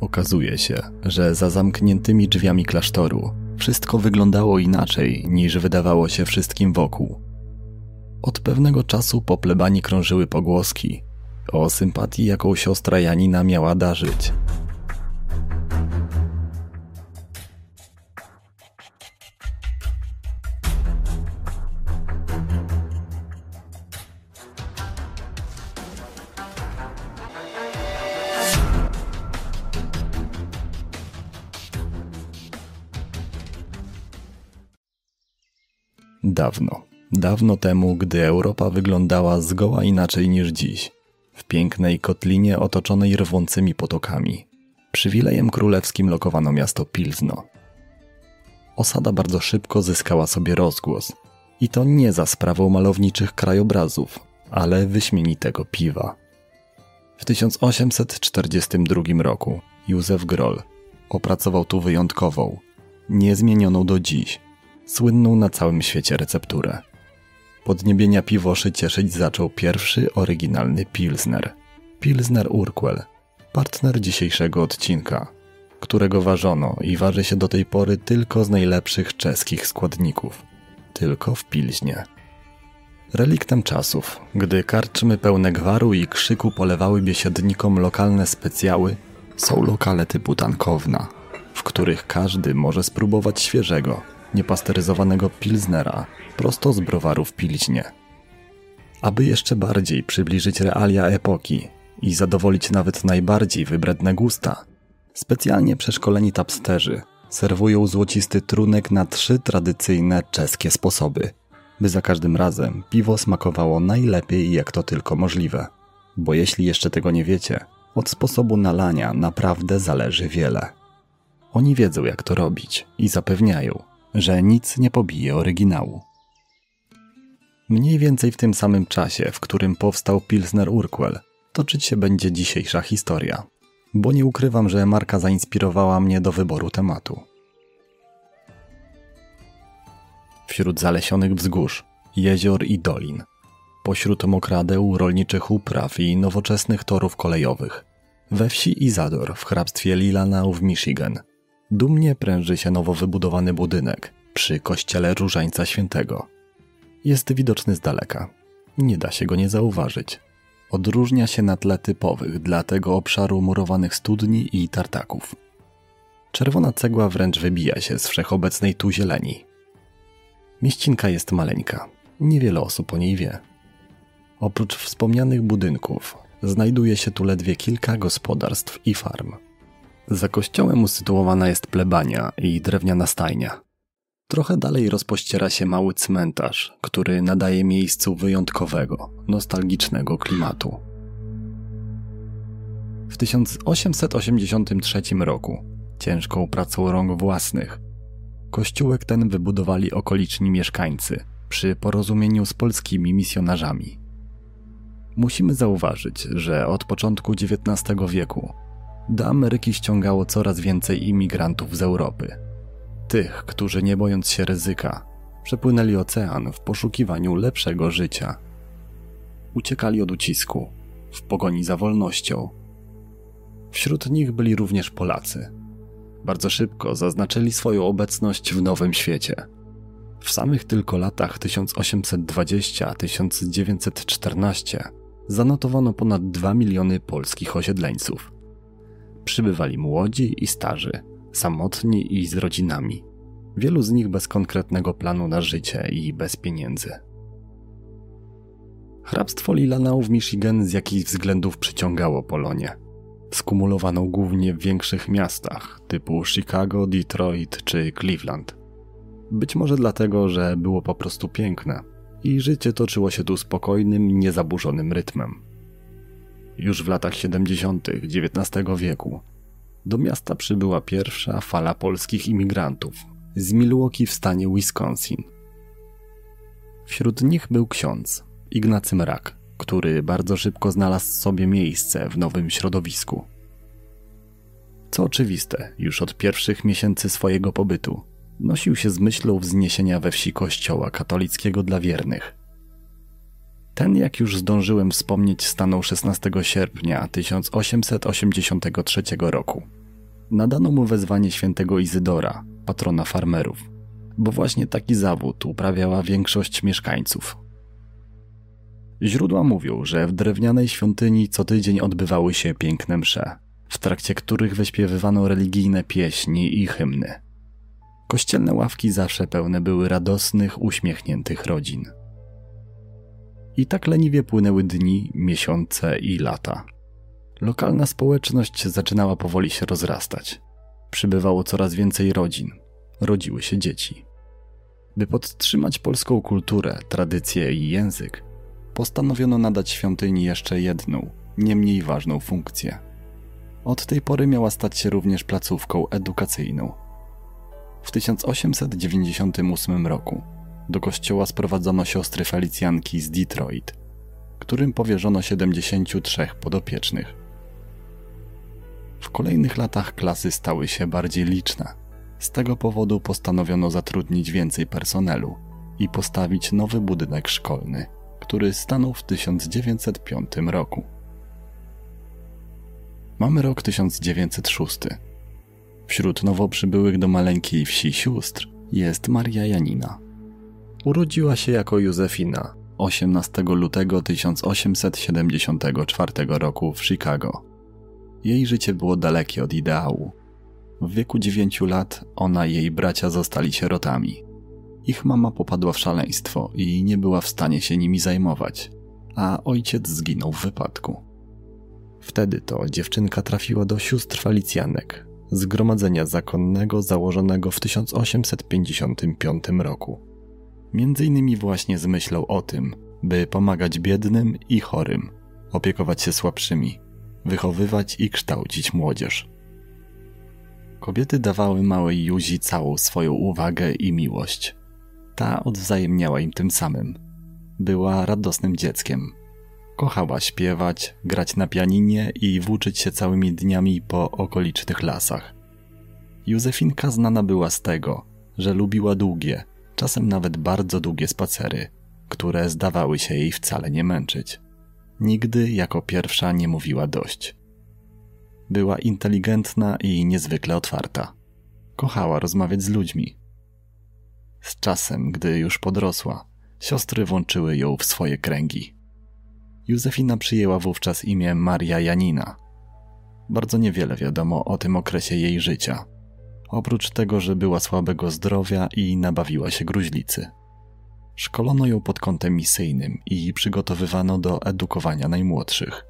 Okazuje się, że za zamkniętymi drzwiami klasztoru wszystko wyglądało inaczej niż wydawało się wszystkim wokół. Od pewnego czasu po plebanii krążyły pogłoski o sympatii, jaką siostra Janina miała darzyć. Dawno, dawno temu, gdy Europa wyglądała zgoła inaczej niż dziś, w pięknej kotlinie otoczonej rwącymi potokami, przywilejem królewskim lokowano miasto Pilzno. Osada bardzo szybko zyskała sobie rozgłos i to nie za sprawą malowniczych krajobrazów, ale wyśmienitego piwa. W 1842 roku Józef Groll opracował tu wyjątkową, niezmienioną do dziś, słynną na całym świecie recepturę. Podniebienia piwoszy cieszyć zaczął pierwszy oryginalny Pilsner. Pilsner Urquell, partner dzisiejszego odcinka, którego ważono i waży się do tej pory tylko z najlepszych czeskich składników. Tylko w Pilźnie. Reliktem czasów, gdy karczmy pełne gwaru i krzyku polewały biesiadnikom lokalne specjały, są lokale typu tankowna, w których każdy może spróbować świeżego, niepasteryzowanego pilznera prosto z browaru w Pilźnie. Aby jeszcze bardziej przybliżyć realia epoki i zadowolić nawet najbardziej wybredne gusta, specjalnie przeszkoleni tapsterzy serwują złocisty trunek na trzy tradycyjne czeskie sposoby, by za każdym razem piwo smakowało najlepiej jak to tylko możliwe. Bo jeśli jeszcze tego nie wiecie, od sposobu nalania naprawdę zależy wiele. Oni wiedzą jak to robić i zapewniają, że nic nie pobije oryginału. Mniej więcej w tym samym czasie, w którym powstał Pilsner Urquell, toczyć się będzie dzisiejsza historia, bo nie ukrywam, że marka zainspirowała mnie do wyboru tematu. Wśród zalesionych wzgórz, jezior i dolin, pośród mokradeł, rolniczych upraw i nowoczesnych torów kolejowych, we wsi Izador w hrabstwie Lilanau w Michigan, dumnie pręży się nowo wybudowany budynek przy kościele Różańca Świętego. Jest widoczny z daleka. Nie da się go nie zauważyć. Odróżnia się na tle typowych dla tego obszaru murowanych studni i tartaków. Czerwona cegła wręcz wybija się z wszechobecnej tu zieleni. Mieścinka jest maleńka. Niewiele osób o niej wie. Oprócz wspomnianych budynków, znajduje się tu ledwie kilka gospodarstw i farm. Za kościołem usytuowana jest plebania i drewniana stajnia. Trochę dalej rozpościera się mały cmentarz, który nadaje miejscu wyjątkowego, nostalgicznego klimatu. W 1883 roku, ciężką pracą rąk własnych, kościółek ten wybudowali okoliczni mieszkańcy przy porozumieniu z polskimi misjonarzami. Musimy zauważyć, że od początku XIX wieku do Ameryki ściągało coraz więcej imigrantów z Europy. Tych, którzy nie bojąc się ryzyka, przepłynęli ocean w poszukiwaniu lepszego życia. Uciekali od ucisku, w pogoni za wolnością. Wśród nich byli również Polacy. Bardzo szybko zaznaczyli swoją obecność w nowym świecie. W samych tylko latach 1820-1914 zanotowano ponad 2 miliony polskich osiedleńców. Przybywali młodzi i starzy, samotni i z rodzinami. Wielu z nich bez konkretnego planu na życie i bez pieniędzy. Hrabstwo Lilanau w Michigan z jakichś względów przyciągało Polonię. Skumulowano głównie w większych miastach typu Chicago, Detroit czy Cleveland. Być może dlatego, że było po prostu piękne i życie toczyło się tu spokojnym, niezaburzonym rytmem. Już w latach 70. XIX wieku do miasta przybyła pierwsza fala polskich imigrantów z Milwaukee w stanie Wisconsin. Wśród nich był ksiądz Ignacy Mrak, który bardzo szybko znalazł sobie miejsce w nowym środowisku. Co oczywiste, już od pierwszych miesięcy swojego pobytu nosił się z myślą wzniesienia we wsi kościoła katolickiego dla wiernych. Ten, jak już zdążyłem wspomnieć, stanął 16 sierpnia 1883 roku Nadano mu wezwanie świętego Izydora, patrona farmerów, bo właśnie taki zawód uprawiała większość mieszkańców. Źródła mówią, że w drewnianej świątyni co tydzień odbywały się piękne msze, w trakcie których wyśpiewywano religijne pieśni i hymny. Kościelne ławki zawsze pełne były radosnych, uśmiechniętych rodzin. I tak leniwie płynęły dni, miesiące i lata. Lokalna społeczność zaczynała powoli się rozrastać. Przybywało coraz więcej rodzin, rodziły się dzieci. By podtrzymać polską kulturę, tradycję i język, postanowiono nadać świątyni jeszcze jedną, nie mniej ważną funkcję. Od tej pory miała stać się również placówką edukacyjną. W 1898 roku do kościoła sprowadzono siostry Felicjanki z Detroit, którym powierzono 73 podopiecznych. W kolejnych latach klasy stały się bardziej liczne. Z tego powodu postanowiono zatrudnić więcej personelu i postawić nowy budynek szkolny, który stanął w 1905 roku. Mamy rok 1906. Wśród nowo przybyłych do maleńkiej wsi sióstr jest Maria Janina. Urodziła się jako Józefina 18 lutego 1874 roku w Chicago. Jej życie było dalekie od ideału. W wieku 9 lat ona i jej bracia zostali sierotami. Ich mama popadła w szaleństwo i nie była w stanie się nimi zajmować, a ojciec zginął w wypadku. Wtedy to dziewczynka trafiła do sióstr Felicjanek, zgromadzenia zakonnego założonego w 1855 roku. Między innymi właśnie z myślą o tym, by pomagać biednym i chorym, opiekować się słabszymi, wychowywać i kształcić młodzież. Kobiety dawały małej Juzi całą swoją uwagę i miłość. Ta odwzajemniała im tym samym. Była radosnym dzieckiem. Kochała śpiewać, grać na pianinie i włóczyć się całymi dniami po okolicznych lasach. Józefinka znana była z tego, że lubiła długie, czasem nawet bardzo długie spacery, które zdawały się jej wcale nie męczyć. Nigdy jako pierwsza nie mówiła dość. Była inteligentna i niezwykle otwarta. Kochała rozmawiać z ludźmi. Z czasem, gdy już podrosła, siostry włączyły ją w swoje kręgi. Józefina przyjęła wówczas imię Maria Janina. Bardzo niewiele wiadomo o tym okresie jej życia – oprócz tego, że była słabego zdrowia i nabawiła się gruźlicy. Szkolono ją pod kątem misyjnym i przygotowywano do edukowania najmłodszych.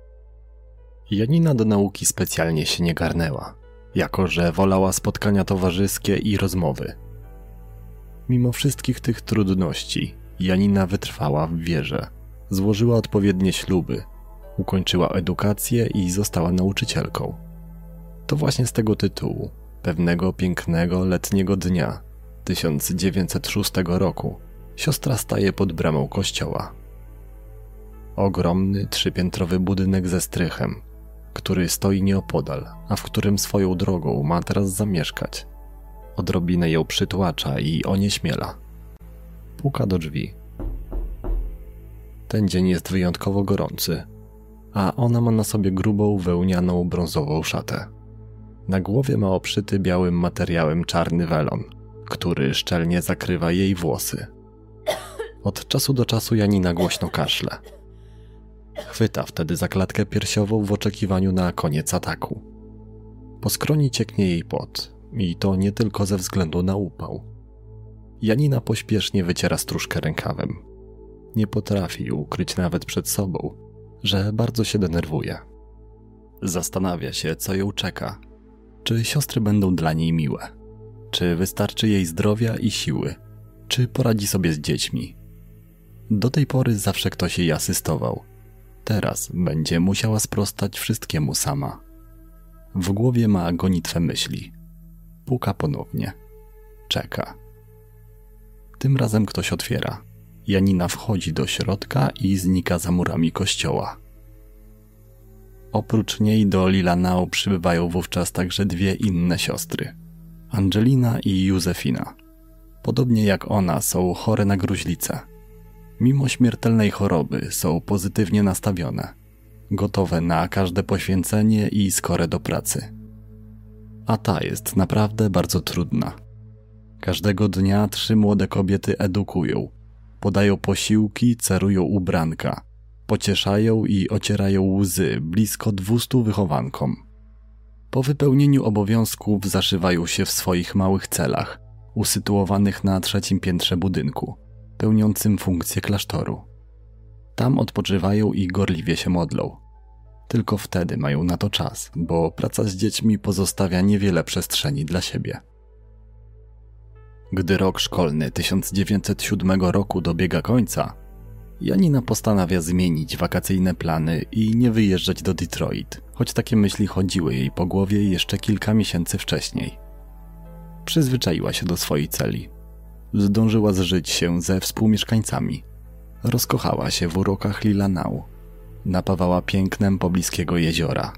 Janina do nauki specjalnie się nie garnęła, jako że wolała spotkania towarzyskie i rozmowy. Mimo wszystkich tych trudności, Janina wytrwała w wierze, złożyła odpowiednie śluby, ukończyła edukację i została nauczycielką. To właśnie z tego tytułu Pewnego pięknego letniego dnia 1906 roku siostra staje pod bramą kościoła. Ogromny, trzypiętrowy budynek ze strychem, który stoi nieopodal, a w którym swoją drogą ma teraz zamieszkać. Odrobinę ją przytłacza i onieśmiela. Puka do drzwi. Ten dzień jest wyjątkowo gorący, a ona ma na sobie grubą, wełnianą, brązową szatę. Na głowie ma obszyty białym materiałem czarny welon, który szczelnie zakrywa jej włosy. Od czasu do czasu Janina głośno kaszle. Chwyta wtedy za klatkę piersiową w oczekiwaniu na koniec ataku. Po skroni cieknie jej pot i to nie tylko ze względu na upał. Janina pośpiesznie wyciera stróżkę rękawem. Nie potrafi ukryć nawet przed sobą, że bardzo się denerwuje. Zastanawia się, co ją czeka, czy siostry będą dla niej miłe? Czy wystarczy jej zdrowia i siły? Czy poradzi sobie z dziećmi? Do tej pory zawsze ktoś jej asystował. Teraz będzie musiała sprostać wszystkiemu sama. W głowie ma gonitwę myśli. Puka ponownie. Czeka. Tym razem ktoś otwiera. Janina wchodzi do środka i znika za murami kościoła. Oprócz niej do Lilanao przybywają wówczas także dwie inne siostry Angelina i Józefina. Podobnie jak ona, są chore na gruźlicę. Mimo śmiertelnej choroby są pozytywnie nastawione, gotowe na każde poświęcenie i skore do pracy. a ta jest naprawdę bardzo trudna. Każdego dnia trzy młode kobiety edukują, podają posiłki, cerują ubranka, pocieszają i ocierają łzy blisko 200 wychowankom. Po wypełnieniu obowiązków zaszywają się w swoich małych celach, usytuowanych na trzecim piętrze budynku, pełniącym funkcję klasztoru. Tam odpoczywają i gorliwie się modlą. Tylko wtedy mają na to czas, bo praca z dziećmi pozostawia niewiele przestrzeni dla siebie. Gdy rok szkolny 1907 roku dobiega końca, Janina postanawia zmienić wakacyjne plany i nie wyjeżdżać do Detroit, choć takie myśli chodziły jej po głowie jeszcze kilka miesięcy wcześniej. Przyzwyczaiła się do swojej celi. Zdążyła zżyć się ze współmieszkańcami. Rozkochała się w urokach Lilanau. Napawała pięknem pobliskiego jeziora.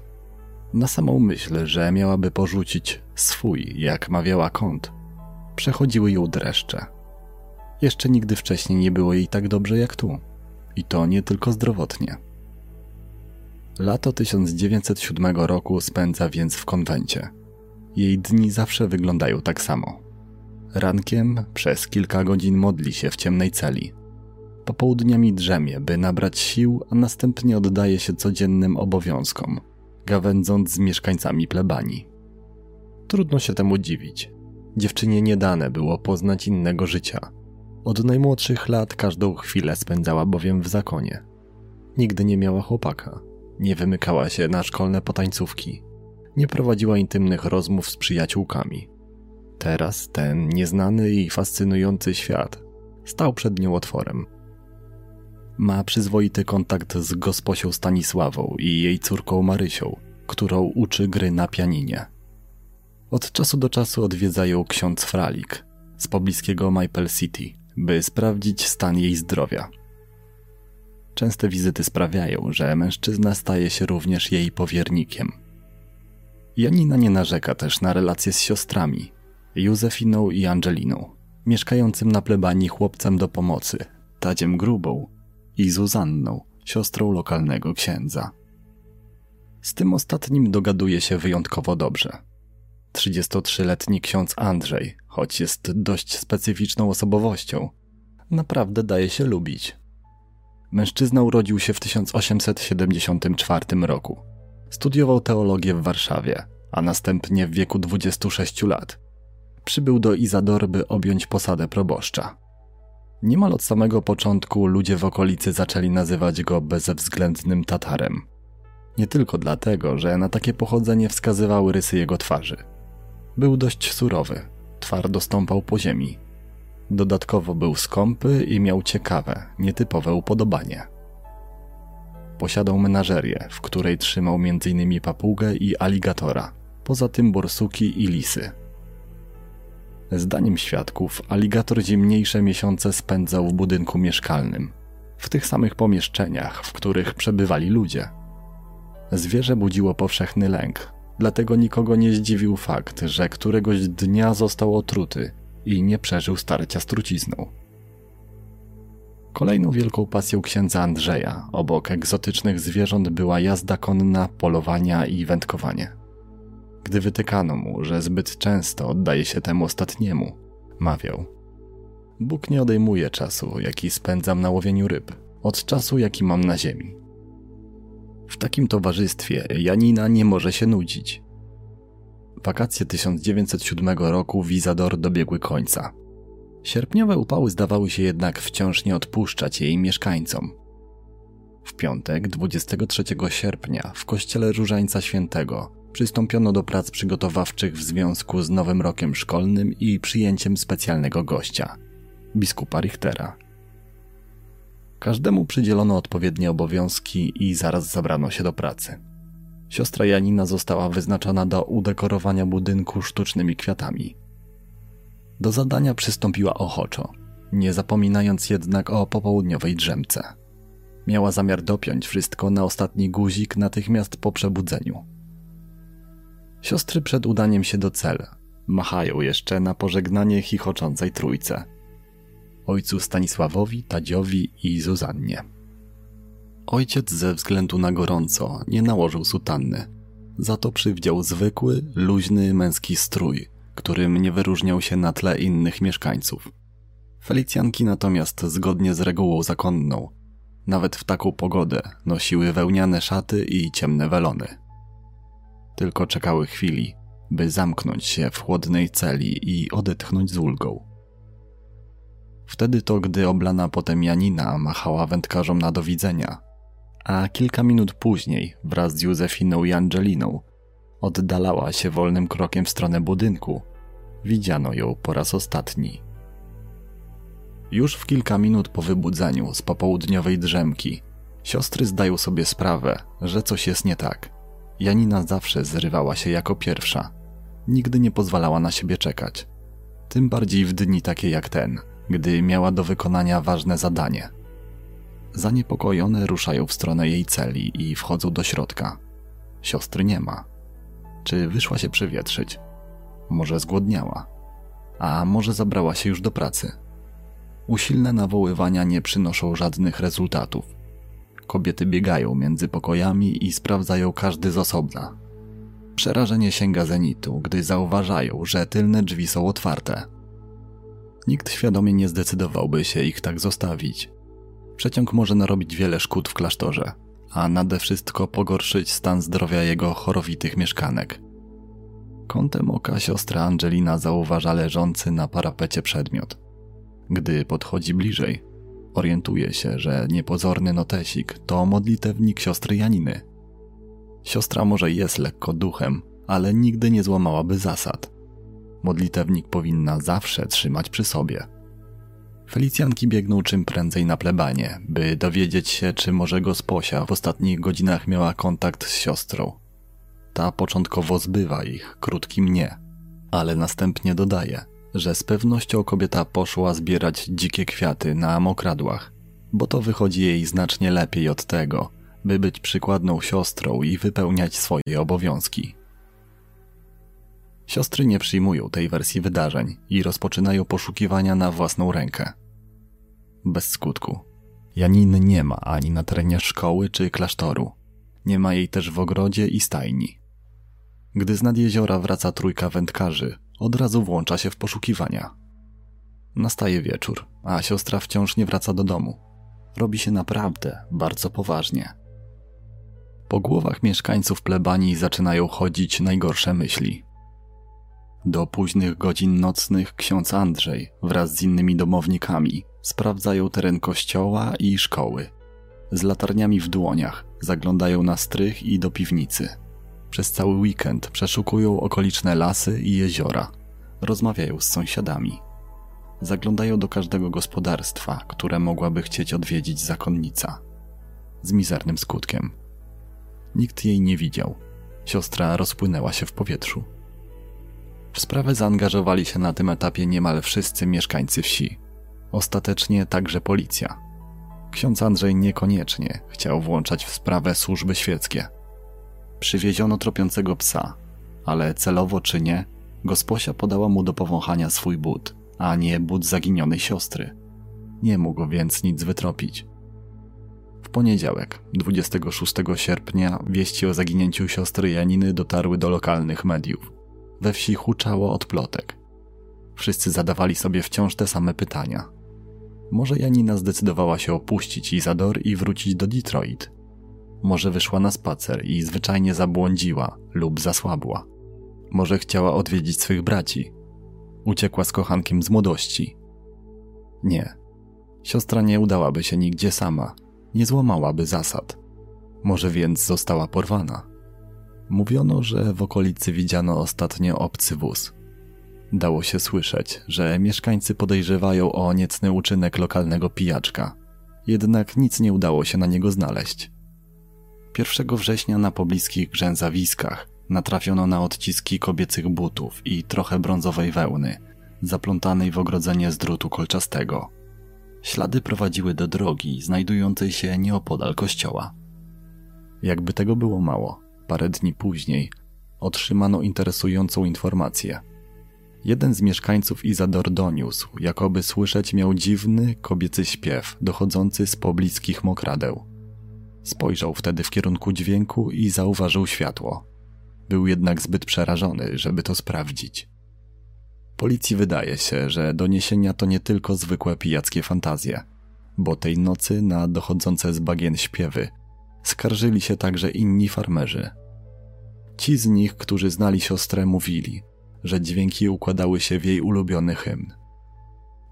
Na samą myśl, że miałaby porzucić swój, jak mawiała kąt, przechodziły ją dreszcze. Jeszcze nigdy wcześniej nie było jej tak dobrze jak tu. I to nie tylko zdrowotnie. Lato 1907 roku spędza więc w konwencie. Jej dni zawsze wyglądają tak samo. Rankiem przez kilka godzin modli się w ciemnej celi. Popołudniami drzemie, by nabrać sił, a następnie oddaje się codziennym obowiązkom, gawędząc z mieszkańcami plebanii. Trudno się temu dziwić. Dziewczynie nie dane było poznać innego życia. Od najmłodszych lat każdą chwilę spędzała bowiem w zakonie. Nigdy nie miała chłopaka, nie wymykała się na szkolne potańcówki, nie prowadziła intymnych rozmów z przyjaciółkami. Teraz ten nieznany i fascynujący świat stał przed nią otworem. Ma przyzwoity kontakt z gosposią Stanisławą i jej córką Marysią, którą uczy gry na pianinie. Od czasu do czasu odwiedzają ksiądz Fralik z pobliskiego Maple City, by sprawdzić stan jej zdrowia. Częste wizyty sprawiają, że mężczyzna staje się również jej powiernikiem. Janina nie narzeka też na relacje z siostrami, Józefiną i Angeliną, mieszkającym na plebanii chłopcem do pomocy, Tadziem Grubą i Zuzanną, siostrą lokalnego księdza. Z tym ostatnim dogaduje się wyjątkowo dobrze. 33-letni ksiądz Andrzej, choć jest dość specyficzną osobowością, naprawdę daje się lubić. Mężczyzna urodził się w 1874 roku. Studiował teologię w Warszawie, a następnie w wieku 26 lat przybył do Izador, by objąć posadę proboszcza. Niemal od samego początku ludzie w okolicy zaczęli nazywać go bezwzględnym Tatarem. Nie tylko dlatego, że na takie pochodzenie wskazywały rysy jego twarzy. Był dość surowy, twardo stąpał po ziemi. Dodatkowo był skąpy i miał ciekawe, nietypowe upodobanie. Posiadał menażerię, w której trzymał m.in. papugę i aligatora, poza tym borsuki i lisy. Zdaniem świadków, aligator zimniejsze miesiące spędzał w budynku mieszkalnym, w tych samych pomieszczeniach, w których przebywali ludzie. Zwierzę budziło powszechny lęk, dlatego nikogo nie zdziwił fakt, że któregoś dnia został otruty i nie przeżył starcia z trucizną. Kolejną wielką pasją księdza Andrzeja, obok egzotycznych zwierząt, była jazda konna, polowania i wędkowanie. Gdy wytykano mu, że zbyt często oddaje się temu ostatniemu, mawiał: Bóg nie odejmuje czasu, jaki spędzam na łowieniu ryb, od czasu, jaki mam na ziemi. W takim towarzystwie Janina nie może się nudzić. Wakacje 1907 roku w Izador dobiegły końca. Sierpniowe upały zdawały się jednak wciąż nie odpuszczać jej mieszkańcom. W piątek, 23 sierpnia, w kościele Różańca Świętego przystąpiono do prac przygotowawczych w związku z nowym rokiem szkolnym i przyjęciem specjalnego gościa biskupa Richtera. Każdemu przydzielono odpowiednie obowiązki i zaraz zabrano się do pracy. Siostra Janina została wyznaczona do udekorowania budynku sztucznymi kwiatami. Do zadania przystąpiła ochoczo, nie zapominając jednak o popołudniowej drzemce. Miała zamiar dopiąć wszystko na ostatni guzik natychmiast po przebudzeniu. Siostry przed udaniem się do celu machają jeszcze na pożegnanie chichoczącej trójce. Ojcu Stanisławowi, Tadziowi i Zuzannie. Ojciec ze względu na gorąco nie nałożył sutanny. Za to przywdział zwykły, luźny męski strój, którym nie wyróżniał się na tle innych mieszkańców. Felicjanki natomiast zgodnie z regułą zakonną, nawet w taką pogodę nosiły wełniane szaty i ciemne welony. Tylko czekały chwili, by zamknąć się w chłodnej celi i odetchnąć z ulgą. Wtedy to, gdy oblana potem Janina machała wędkarzom na do widzenia, a kilka minut później wraz z Józefiną i Angeliną oddalała się wolnym krokiem w stronę budynku, widziano ją po raz ostatni. Już w kilka minut po wybudzeniu z popołudniowej drzemki siostry zdają sobie sprawę, że coś jest nie tak. Janina zawsze zrywała się jako pierwsza. Nigdy nie pozwalała na siebie czekać. Tym bardziej w dni takie jak ten, gdy miała do wykonania ważne zadanie. Zaniepokojone ruszają w stronę jej celi i wchodzą do środka. Siostry nie ma. Czy wyszła się przewietrzyć? Może zgłodniała? A może zabrała się już do pracy? Usilne nawoływania nie przynoszą żadnych rezultatów. Kobiety biegają między pokojami i sprawdzają każdy z osobna. Przerażenie sięga zenitu, gdy zauważają, że tylne drzwi są otwarte. Nikt świadomie nie zdecydowałby się ich tak zostawić. Przeciąg może narobić wiele szkód w klasztorze, a nade wszystko pogorszyć stan zdrowia jego chorowitych mieszkanek. Kątem oka siostra Angelina zauważa leżący na parapecie przedmiot. Gdy podchodzi bliżej, orientuje się, że niepozorny notesik to modlitewnik siostry Janiny. Siostra może jest lekko duchem, ale nigdy nie złamałaby zasad. Modlitewnik powinna zawsze trzymać przy sobie. Felicjanki biegną czym prędzej na plebanie, by dowiedzieć się, czy może gosposia w ostatnich godzinach miała kontakt z siostrą. Ta początkowo zbywa ich krótkim nie, ale następnie dodaje, że z pewnością kobieta poszła zbierać dzikie kwiaty na mokradłach, bo to wychodzi jej znacznie lepiej od tego, by być przykładną siostrą i wypełniać swoje obowiązki. Siostry nie przyjmują tej wersji wydarzeń i rozpoczynają poszukiwania na własną rękę. Bez skutku. Janiny nie ma ani na terenie szkoły czy klasztoru. Nie ma jej też w ogrodzie i stajni. Gdy z nad jeziora wraca trójka wędkarzy, od razu włącza się w poszukiwania. Nastaje wieczór, a siostra wciąż nie wraca do domu. Robi się naprawdę bardzo poważnie. Po głowach mieszkańców plebanii zaczynają chodzić najgorsze myśli. Do późnych godzin nocnych ksiądz Andrzej wraz z innymi domownikami sprawdzają teren kościoła i szkoły. Z latarniami w dłoniach zaglądają na strych i do piwnicy. Przez cały weekend przeszukują okoliczne lasy i jeziora. Rozmawiają z sąsiadami. Zaglądają do każdego gospodarstwa, które mogłaby chcieć odwiedzić zakonnica. Z mizernym skutkiem. Nikt jej nie widział. Siostra rozpłynęła się w powietrzu. W sprawę zaangażowali się na tym etapie niemal wszyscy mieszkańcy wsi. Ostatecznie także policja. Ksiądz Andrzej niekoniecznie chciał włączać w sprawę służby świeckie – Przywieziono tropiącego psa, ale celowo czy nie, gosposia podała mu do powąchania swój but, a nie but zaginionej siostry. Nie mógł więc nic wytropić. W poniedziałek, 26 sierpnia, wieści o zaginięciu siostry Janiny dotarły do lokalnych mediów. We wsi huczało od plotek. Wszyscy zadawali sobie wciąż te same pytania. Może Janina zdecydowała się opuścić Izador i wrócić do Detroit? Może wyszła na spacer i zwyczajnie zabłądziła lub zasłabła. Może chciała odwiedzić swych braci. Uciekła z kochankiem z młodości. Nie. Siostra nie udałaby się nigdzie sama. Nie złamałaby zasad. Może więc została porwana. Mówiono, że w okolicy widziano ostatnio obcy wóz. Dało się słyszeć, że mieszkańcy podejrzewają o niecny uczynek lokalnego pijaczka. Jednak nic nie udało się na niego znaleźć. 1 września na pobliskich grzęzawiskach natrafiono na odciski kobiecych butów i trochę brązowej wełny, zaplątanej w ogrodzenie z drutu kolczastego. Ślady prowadziły do drogi znajdującej się nieopodal kościoła. Jakby tego było mało, parę dni później otrzymano interesującą informację. Jeden z mieszkańców Izador doniósł, jakoby słyszeć miał dziwny kobiecy śpiew dochodzący z pobliskich mokradeł. Spojrzał wtedy w kierunku dźwięku i zauważył światło. Był jednak zbyt przerażony, żeby to sprawdzić. Policji wydaje się, że doniesienia to nie tylko zwykłe pijackie fantazje, bo tej nocy na dochodzące z bagien śpiewy skarżyli się także inni farmerzy. Ci z nich, którzy znali siostrę, mówili, że dźwięki układały się w jej ulubiony hymn.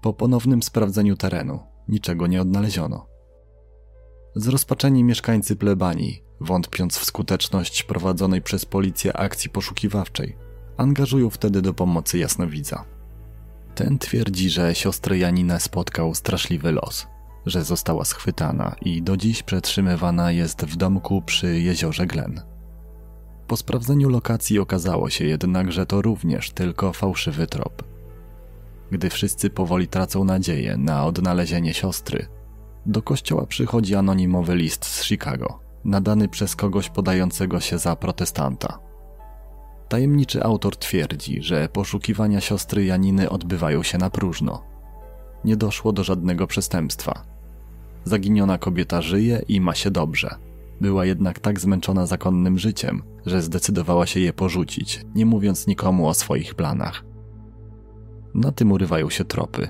Po ponownym sprawdzeniu terenu niczego nie odnaleziono. Zrozpaczeni mieszkańcy plebanii, wątpiąc w skuteczność prowadzonej przez policję akcji poszukiwawczej, angażują wtedy do pomocy jasnowidza. Ten twierdzi, że siostrę Janinę spotkał straszliwy los, że została schwytana i do dziś przetrzymywana jest w domku przy jeziorze Glen. Po sprawdzeniu lokacji okazało się jednak, że to również tylko fałszywy trop. Gdy wszyscy powoli tracą nadzieję na odnalezienie siostry, do kościoła przychodzi anonimowy list z Chicago, nadany przez kogoś podającego się za protestanta. Tajemniczy autor twierdzi, że poszukiwania siostry Janiny odbywają się na próżno. Nie doszło do żadnego przestępstwa. Zaginiona kobieta żyje i ma się dobrze. Była jednak tak zmęczona zakonnym życiem, że zdecydowała się je porzucić, nie mówiąc nikomu o swoich planach. Na tym urywają się tropy.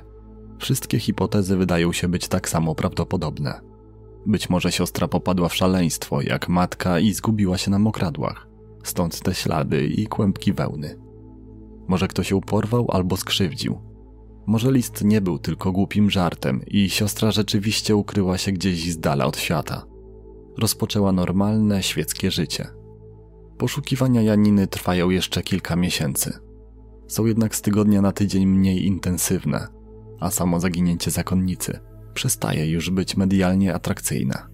Wszystkie hipotezy wydają się być tak samo prawdopodobne. Być może siostra popadła w szaleństwo, jak matka i zgubiła się na mokradłach. Stąd te ślady i kłębki wełny. Może ktoś ją porwał albo skrzywdził. Może list nie był tylko głupim żartem i siostra rzeczywiście ukryła się gdzieś z dala od świata. Rozpoczęła normalne, świeckie życie. Poszukiwania Janiny trwają jeszcze kilka miesięcy. Są jednak z tygodnia na tydzień mniej intensywne, a samo zaginięcie zakonnicy przestaje już być medialnie atrakcyjne.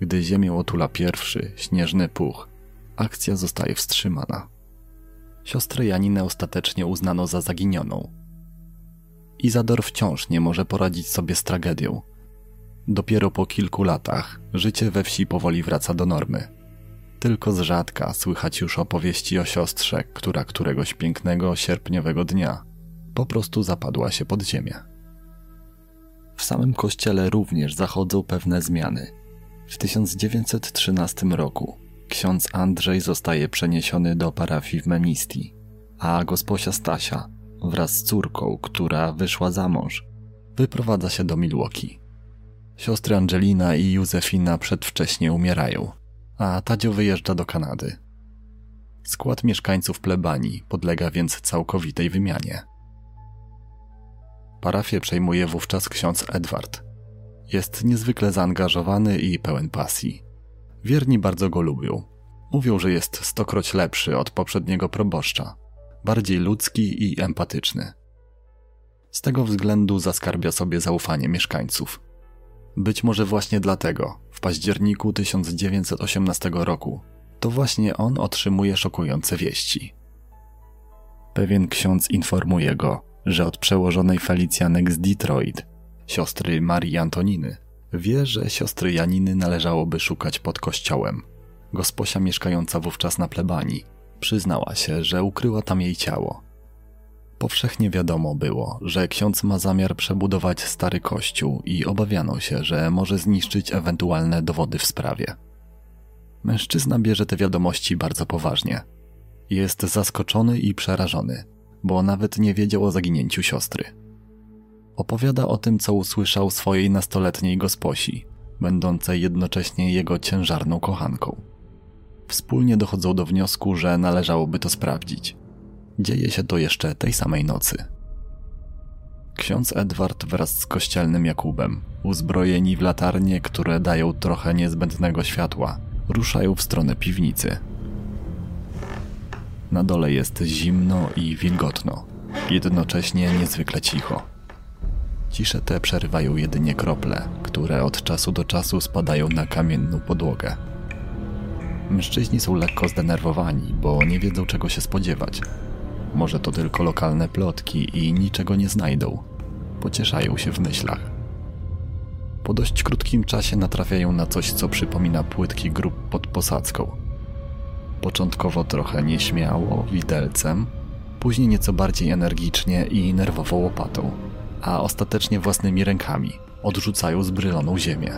Gdy ziemię otula pierwszy, śnieżny puch, akcja zostaje wstrzymana. Siostrę Janinę ostatecznie uznano za zaginioną. Izador wciąż nie może poradzić sobie z tragedią. Dopiero po kilku latach życie we wsi powoli wraca do normy. Tylko z rzadka słychać już opowieści o siostrze, która któregoś pięknego sierpniowego dnia po prostu zapadła się pod ziemię. W samym kościele również zachodzą pewne zmiany. W 1913 roku ksiądz Andrzej zostaje przeniesiony do parafii w Memisti, a gosposia Stasia wraz z córką, która wyszła za mąż, wyprowadza się do Milwaukee. Siostry Angelina i Józefina przedwcześnie umierają, a Tadzio wyjeżdża do Kanady. Skład mieszkańców plebanii podlega więc całkowitej wymianie. Parafię przejmuje wówczas ksiądz Edward. Jest niezwykle zaangażowany i pełen pasji. Wierni bardzo go lubią. Mówią, że jest stokroć lepszy od poprzedniego proboszcza, bardziej ludzki i empatyczny. Z tego względu zaskarbia sobie zaufanie mieszkańców. Być może właśnie dlatego w październiku 1918 roku to właśnie on otrzymuje szokujące wieści. Pewien ksiądz informuje go, że od przełożonej Felicjanek z Detroit, siostry Marii Antoniny, wie, że siostry Janiny należałoby szukać pod kościołem. Gosposia mieszkająca wówczas na plebanii przyznała się, że ukryła tam jej ciało. Powszechnie wiadomo było, że ksiądz ma zamiar przebudować stary kościół i obawiano się, że może zniszczyć ewentualne dowody w sprawie. Mężczyzna bierze te wiadomości bardzo poważnie. Jest zaskoczony i przerażony, bo nawet nie wiedział o zaginięciu siostry. Opowiada o tym, co usłyszał swojej nastoletniej gosposi, będącej jednocześnie jego ciężarną kochanką. Wspólnie dochodzą do wniosku, że należałoby to sprawdzić. Dzieje się to jeszcze tej samej nocy. Ksiądz Edward wraz z kościelnym Jakubem, uzbrojeni w latarnie, które dają trochę niezbędnego światła, ruszają w stronę piwnicy. Na dole jest zimno i wilgotno, jednocześnie niezwykle cicho. Ciszę te przerywają jedynie krople, które od czasu do czasu spadają na kamienną podłogę. Mężczyźni są lekko zdenerwowani, bo nie wiedzą czego się spodziewać. Może to tylko lokalne plotki i niczego nie znajdą. Pocieszają się w myślach. Po dość krótkim czasie natrafiają na coś, co przypomina płytki grób pod posadzką. Początkowo trochę nieśmiało, widelcem, później nieco bardziej energicznie i nerwowo łopatą, a ostatecznie własnymi rękami odrzucają zbryloną ziemię.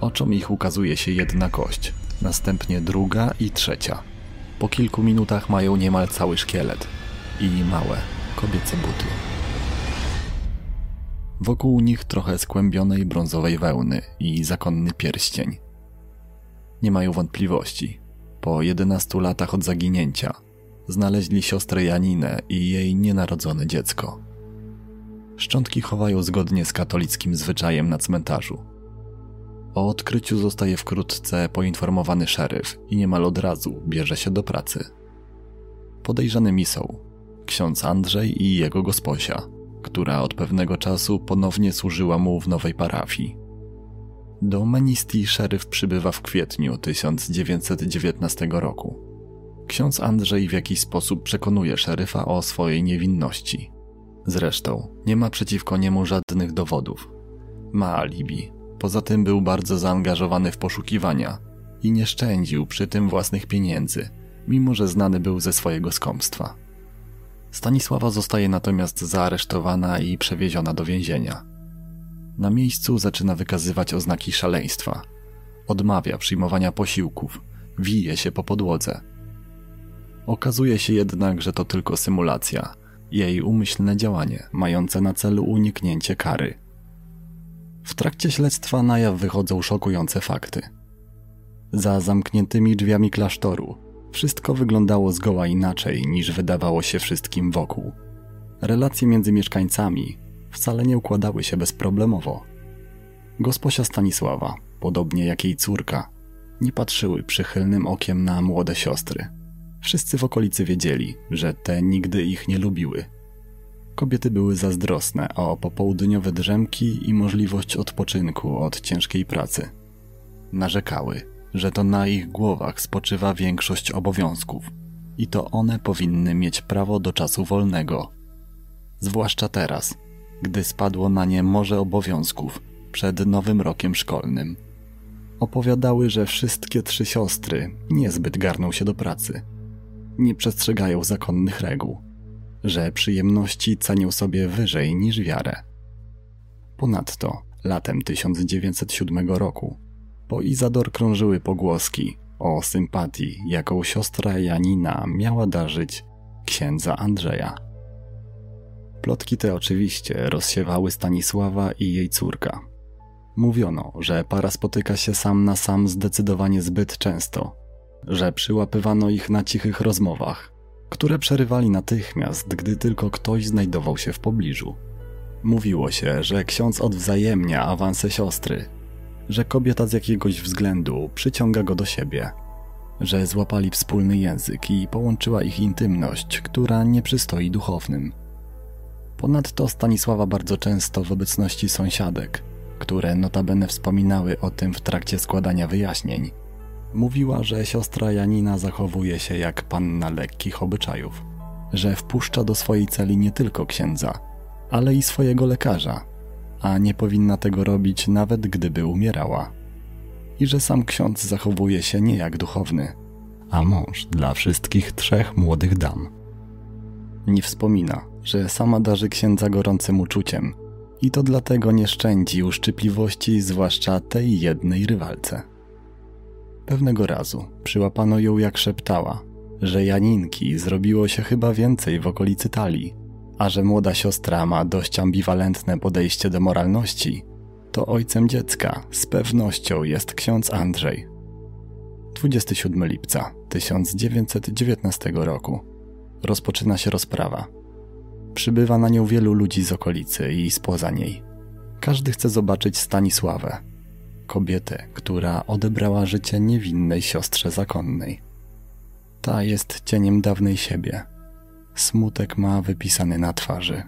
Oczom ich ukazuje się jedna kość, następnie druga i trzecia. Po kilku minutach mają niemal cały szkielet i małe, kobiece buty. Wokół nich trochę skłębionej brązowej wełny i zakonny pierścień. Nie mają wątpliwości. Po 11 latach od zaginięcia znaleźli siostrę Janinę i jej nienarodzone dziecko. Szczątki chowają zgodnie z katolickim zwyczajem na cmentarzu. O odkryciu zostaje wkrótce poinformowany szeryf i niemal od razu bierze się do pracy. Podejrzanymi są ksiądz Andrzej i jego gosposia, która od pewnego czasu ponownie służyła mu w nowej parafii. Do Menisti szeryf przybywa w kwietniu 1919 roku. Ksiądz Andrzej w jakiś sposób przekonuje szeryfa o swojej niewinności. Zresztą nie ma przeciwko niemu żadnych dowodów. Ma alibi. Poza tym był bardzo zaangażowany w poszukiwania i nie szczędził przy tym własnych pieniędzy, mimo że znany był ze swojego skąpstwa. Stanisława zostaje natomiast zaaresztowana i przewieziona do więzienia. Na miejscu zaczyna wykazywać oznaki szaleństwa. Odmawia przyjmowania posiłków, wije się po podłodze. Okazuje się jednak, że to tylko symulacja, jej umyślne działanie, mające na celu uniknięcie kary. W trakcie śledztwa na jaw wychodzą szokujące fakty. Za zamkniętymi drzwiami klasztoru wszystko wyglądało zgoła inaczej niż wydawało się wszystkim wokół. Relacje między mieszkańcami wcale nie układały się bezproblemowo. Gosposia Stanisława, podobnie jak jej córka, nie patrzyły przychylnym okiem na młode siostry. Wszyscy w okolicy wiedzieli, że te nigdy ich nie lubiły. Kobiety były zazdrosne o popołudniowe drzemki i możliwość odpoczynku od ciężkiej pracy. Narzekały, że to na ich głowach spoczywa większość obowiązków i to one powinny mieć prawo do czasu wolnego. Zwłaszcza teraz, gdy spadło na nie morze obowiązków przed nowym rokiem szkolnym. Opowiadały, że wszystkie trzy siostry niezbyt garną się do pracy. Nie przestrzegają zakonnych reguł, że przyjemności cenią sobie wyżej niż wiarę. Ponadto latem 1907 roku po Izador krążyły pogłoski o sympatii, jaką siostra Janina miała darzyć księdza Andrzeja. Plotki te oczywiście rozsiewały Stanisława i jej córka. Mówiono, że para spotyka się sam na sam zdecydowanie zbyt często, że przyłapywano ich na cichych rozmowach, które przerywali natychmiast, gdy tylko ktoś znajdował się w pobliżu. Mówiło się, że ksiądz odwzajemnia awanse siostry, że kobieta z jakiegoś względu przyciąga go do siebie, że złapali wspólny język i połączyła ich intymność, która nie przystoi duchownym. Ponadto Stanisława bardzo często w obecności sąsiadek, które notabene wspominały o tym w trakcie składania wyjaśnień, mówiła, że siostra Janina zachowuje się jak panna lekkich obyczajów, że wpuszcza do swojej celi nie tylko księdza, ale i swojego lekarza, a nie powinna tego robić nawet gdyby umierała. I że sam ksiądz zachowuje się nie jak duchowny, a mąż dla wszystkich trzech młodych dam. Nie wspomina, że sama darzy księdza gorącym uczuciem i to dlatego nie szczędzi uszczypliwości, zwłaszcza tej jednej rywalce. Pewnego razu przyłapano ją jak szeptała, że Janinki zrobiło się chyba więcej w okolicy talii, a że młoda siostra ma dość ambiwalentne podejście do moralności, to ojcem dziecka z pewnością jest ksiądz Andrzej. 27 lipca 1919 roku rozpoczyna się rozprawa. Przybywa na nią wielu ludzi z okolicy i spoza niej. Każdy chce zobaczyć Stanisławę, kobietę, która odebrała życie niewinnej siostrze zakonnej. Ta jest cieniem dawnej siebie. Smutek ma wypisany na twarzy.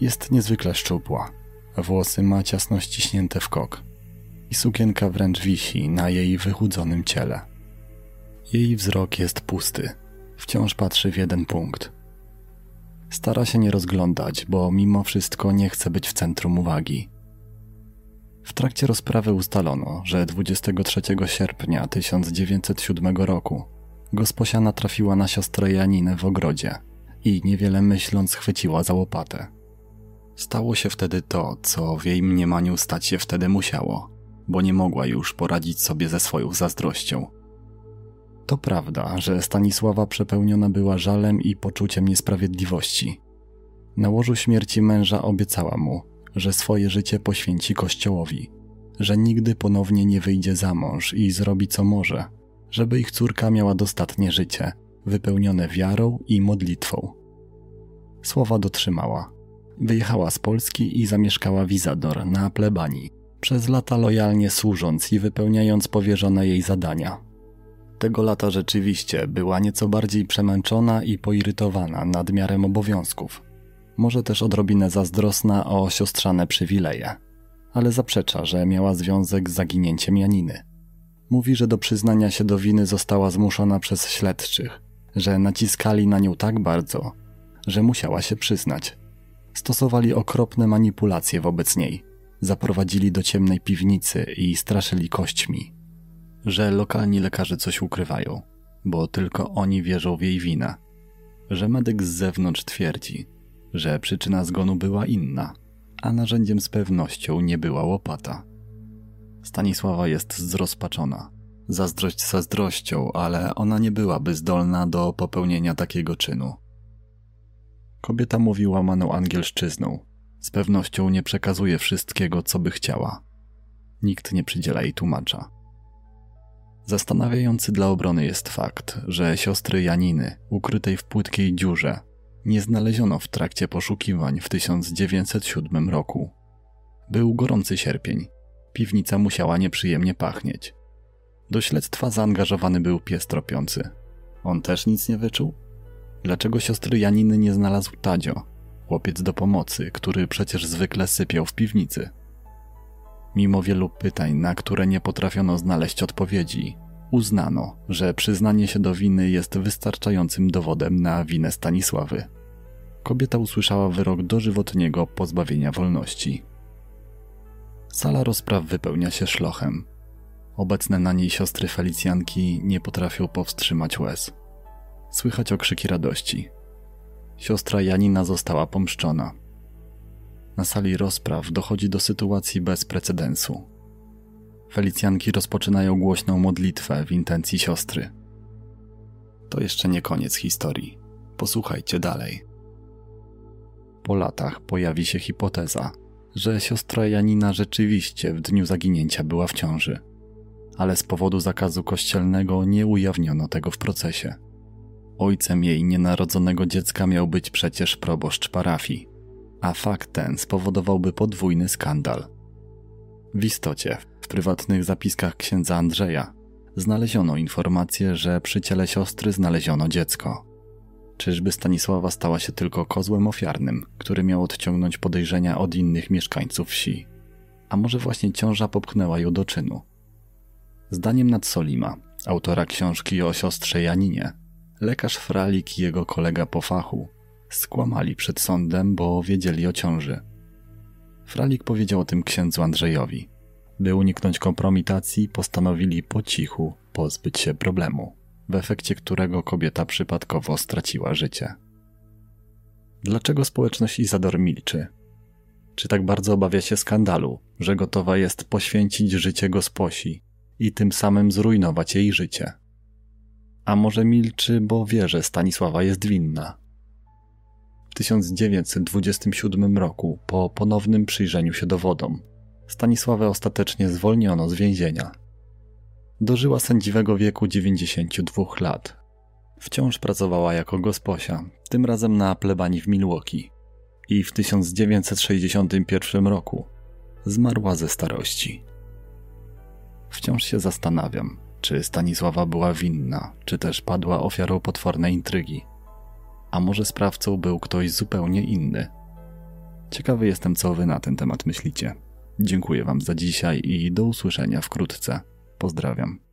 Jest niezwykle szczupła. Włosy ma ciasno ściśnięte w kok i sukienka wręcz wisi na jej wychudzonym ciele. Jej wzrok jest pusty, wciąż patrzy w jeden punkt. Stara się nie rozglądać, bo mimo wszystko nie chce być w centrum uwagi. W trakcie rozprawy ustalono, że 23 sierpnia 1907 roku gosposia natrafiła na siostrę Janinę w ogrodzie i niewiele myśląc chwyciła za łopatę. Stało się wtedy to, co w jej mniemaniu stać się wtedy musiało, bo nie mogła już poradzić sobie ze swoją zazdrością. To prawda, że Stanisława przepełniona była żalem i poczuciem niesprawiedliwości. Na łożu śmierci męża obiecała mu, że swoje życie poświęci Kościołowi, że nigdy ponownie nie wyjdzie za mąż i zrobi co może, żeby ich córka miała dostatnie życie, wypełnione wiarą i modlitwą. Słowa dotrzymała. Wyjechała z Polski i zamieszkała w Izador na plebanii, przez lata lojalnie służąc i wypełniając powierzone jej zadania. Tego lata rzeczywiście była nieco bardziej przemęczona i poirytowana nadmiarem obowiązków. Może też odrobinę zazdrosna o siostrzane przywileje, ale zaprzecza, że miała związek z zaginięciem Janiny. Mówi, że do przyznania się do winy została zmuszona przez śledczych, że naciskali na nią tak bardzo, że musiała się przyznać. Stosowali okropne manipulacje wobec niej. Zaprowadzili do ciemnej piwnicy i straszyli kośćmi. Że lokalni lekarze coś ukrywają, bo tylko oni wierzą w jej winę. Że medyk z zewnątrz twierdzi, że przyczyna zgonu była inna, a narzędziem z pewnością nie była łopata. Stanisława jest zrozpaczona. Zazdrość zazdrością, ale ona nie byłaby zdolna do popełnienia takiego czynu. Kobieta mówi łamaną angielszczyzną. Z pewnością nie przekazuje wszystkiego, co by chciała. Nikt nie przydziela jej tłumacza. Zastanawiający dla obrony jest fakt, że siostry Janiny, ukrytej w płytkiej dziurze, nie znaleziono w trakcie poszukiwań w 1907 roku. Był gorący sierpień. Piwnica musiała nieprzyjemnie pachnieć. Do śledztwa zaangażowany był pies tropiący. On też nic nie wyczuł? Dlaczego siostry Janiny nie znalazł Tadzio, chłopiec do pomocy, który przecież zwykle sypiał w piwnicy? Mimo wielu pytań, na które nie potrafiono znaleźć odpowiedzi, uznano, że przyznanie się do winy jest wystarczającym dowodem na winę Stanisławy. Kobieta usłyszała wyrok dożywotniego pozbawienia wolności. Sala rozpraw wypełnia się szlochem. Obecne na niej siostry Felicjanki nie potrafią powstrzymać łez. Słychać okrzyki radości. Siostra Janina została pomszczona. Na sali rozpraw dochodzi do sytuacji bez precedensu. Felicjanki rozpoczynają głośną modlitwę w intencji siostry. To jeszcze nie koniec historii. Posłuchajcie dalej. Po latach pojawi się hipoteza, że siostra Janina rzeczywiście w dniu zaginięcia była w ciąży, ale z powodu zakazu kościelnego nie ujawniono tego w procesie. Ojcem jej nienarodzonego dziecka miał być przecież proboszcz parafii, a fakt ten spowodowałby podwójny skandal. W istocie, w prywatnych zapiskach księdza Andrzeja znaleziono informację, że przy ciele siostry znaleziono dziecko. Czyżby Stanisława stała się tylko kozłem ofiarnym, który miał odciągnąć podejrzenia od innych mieszkańców wsi? A może właśnie ciąża popchnęła ją do czynu? Zdaniem Nadsolima, autora książki o siostrze Janinie, lekarz Fralik i jego kolega po fachu skłamali przed sądem, bo wiedzieli o ciąży. Fralik powiedział o tym księdzu Andrzejowi. By uniknąć kompromitacji, postanowili po cichu pozbyć się problemu, w efekcie którego kobieta przypadkowo straciła życie. Dlaczego społeczność Izador milczy? Czy tak bardzo obawia się skandalu, że gotowa jest poświęcić życie gosposi i tym samym zrujnować jej życie? A może milczy, bo wie, że Stanisława jest winna? W 1927 roku, po ponownym przyjrzeniu się dowodom, Stanisławę ostatecznie zwolniono z więzienia. Dożyła sędziwego wieku 92 lat. Wciąż pracowała jako gosposia, tym razem na plebanii w Milwaukee. I w 1961 roku zmarła ze starości. Wciąż się zastanawiam, czy Stanisława była winna, czy też padła ofiarą potwornej intrygi. A może sprawcą był ktoś zupełnie inny? Ciekawy jestem, co wy na ten temat myślicie. Dziękuję wam za dzisiaj i do usłyszenia wkrótce. Pozdrawiam.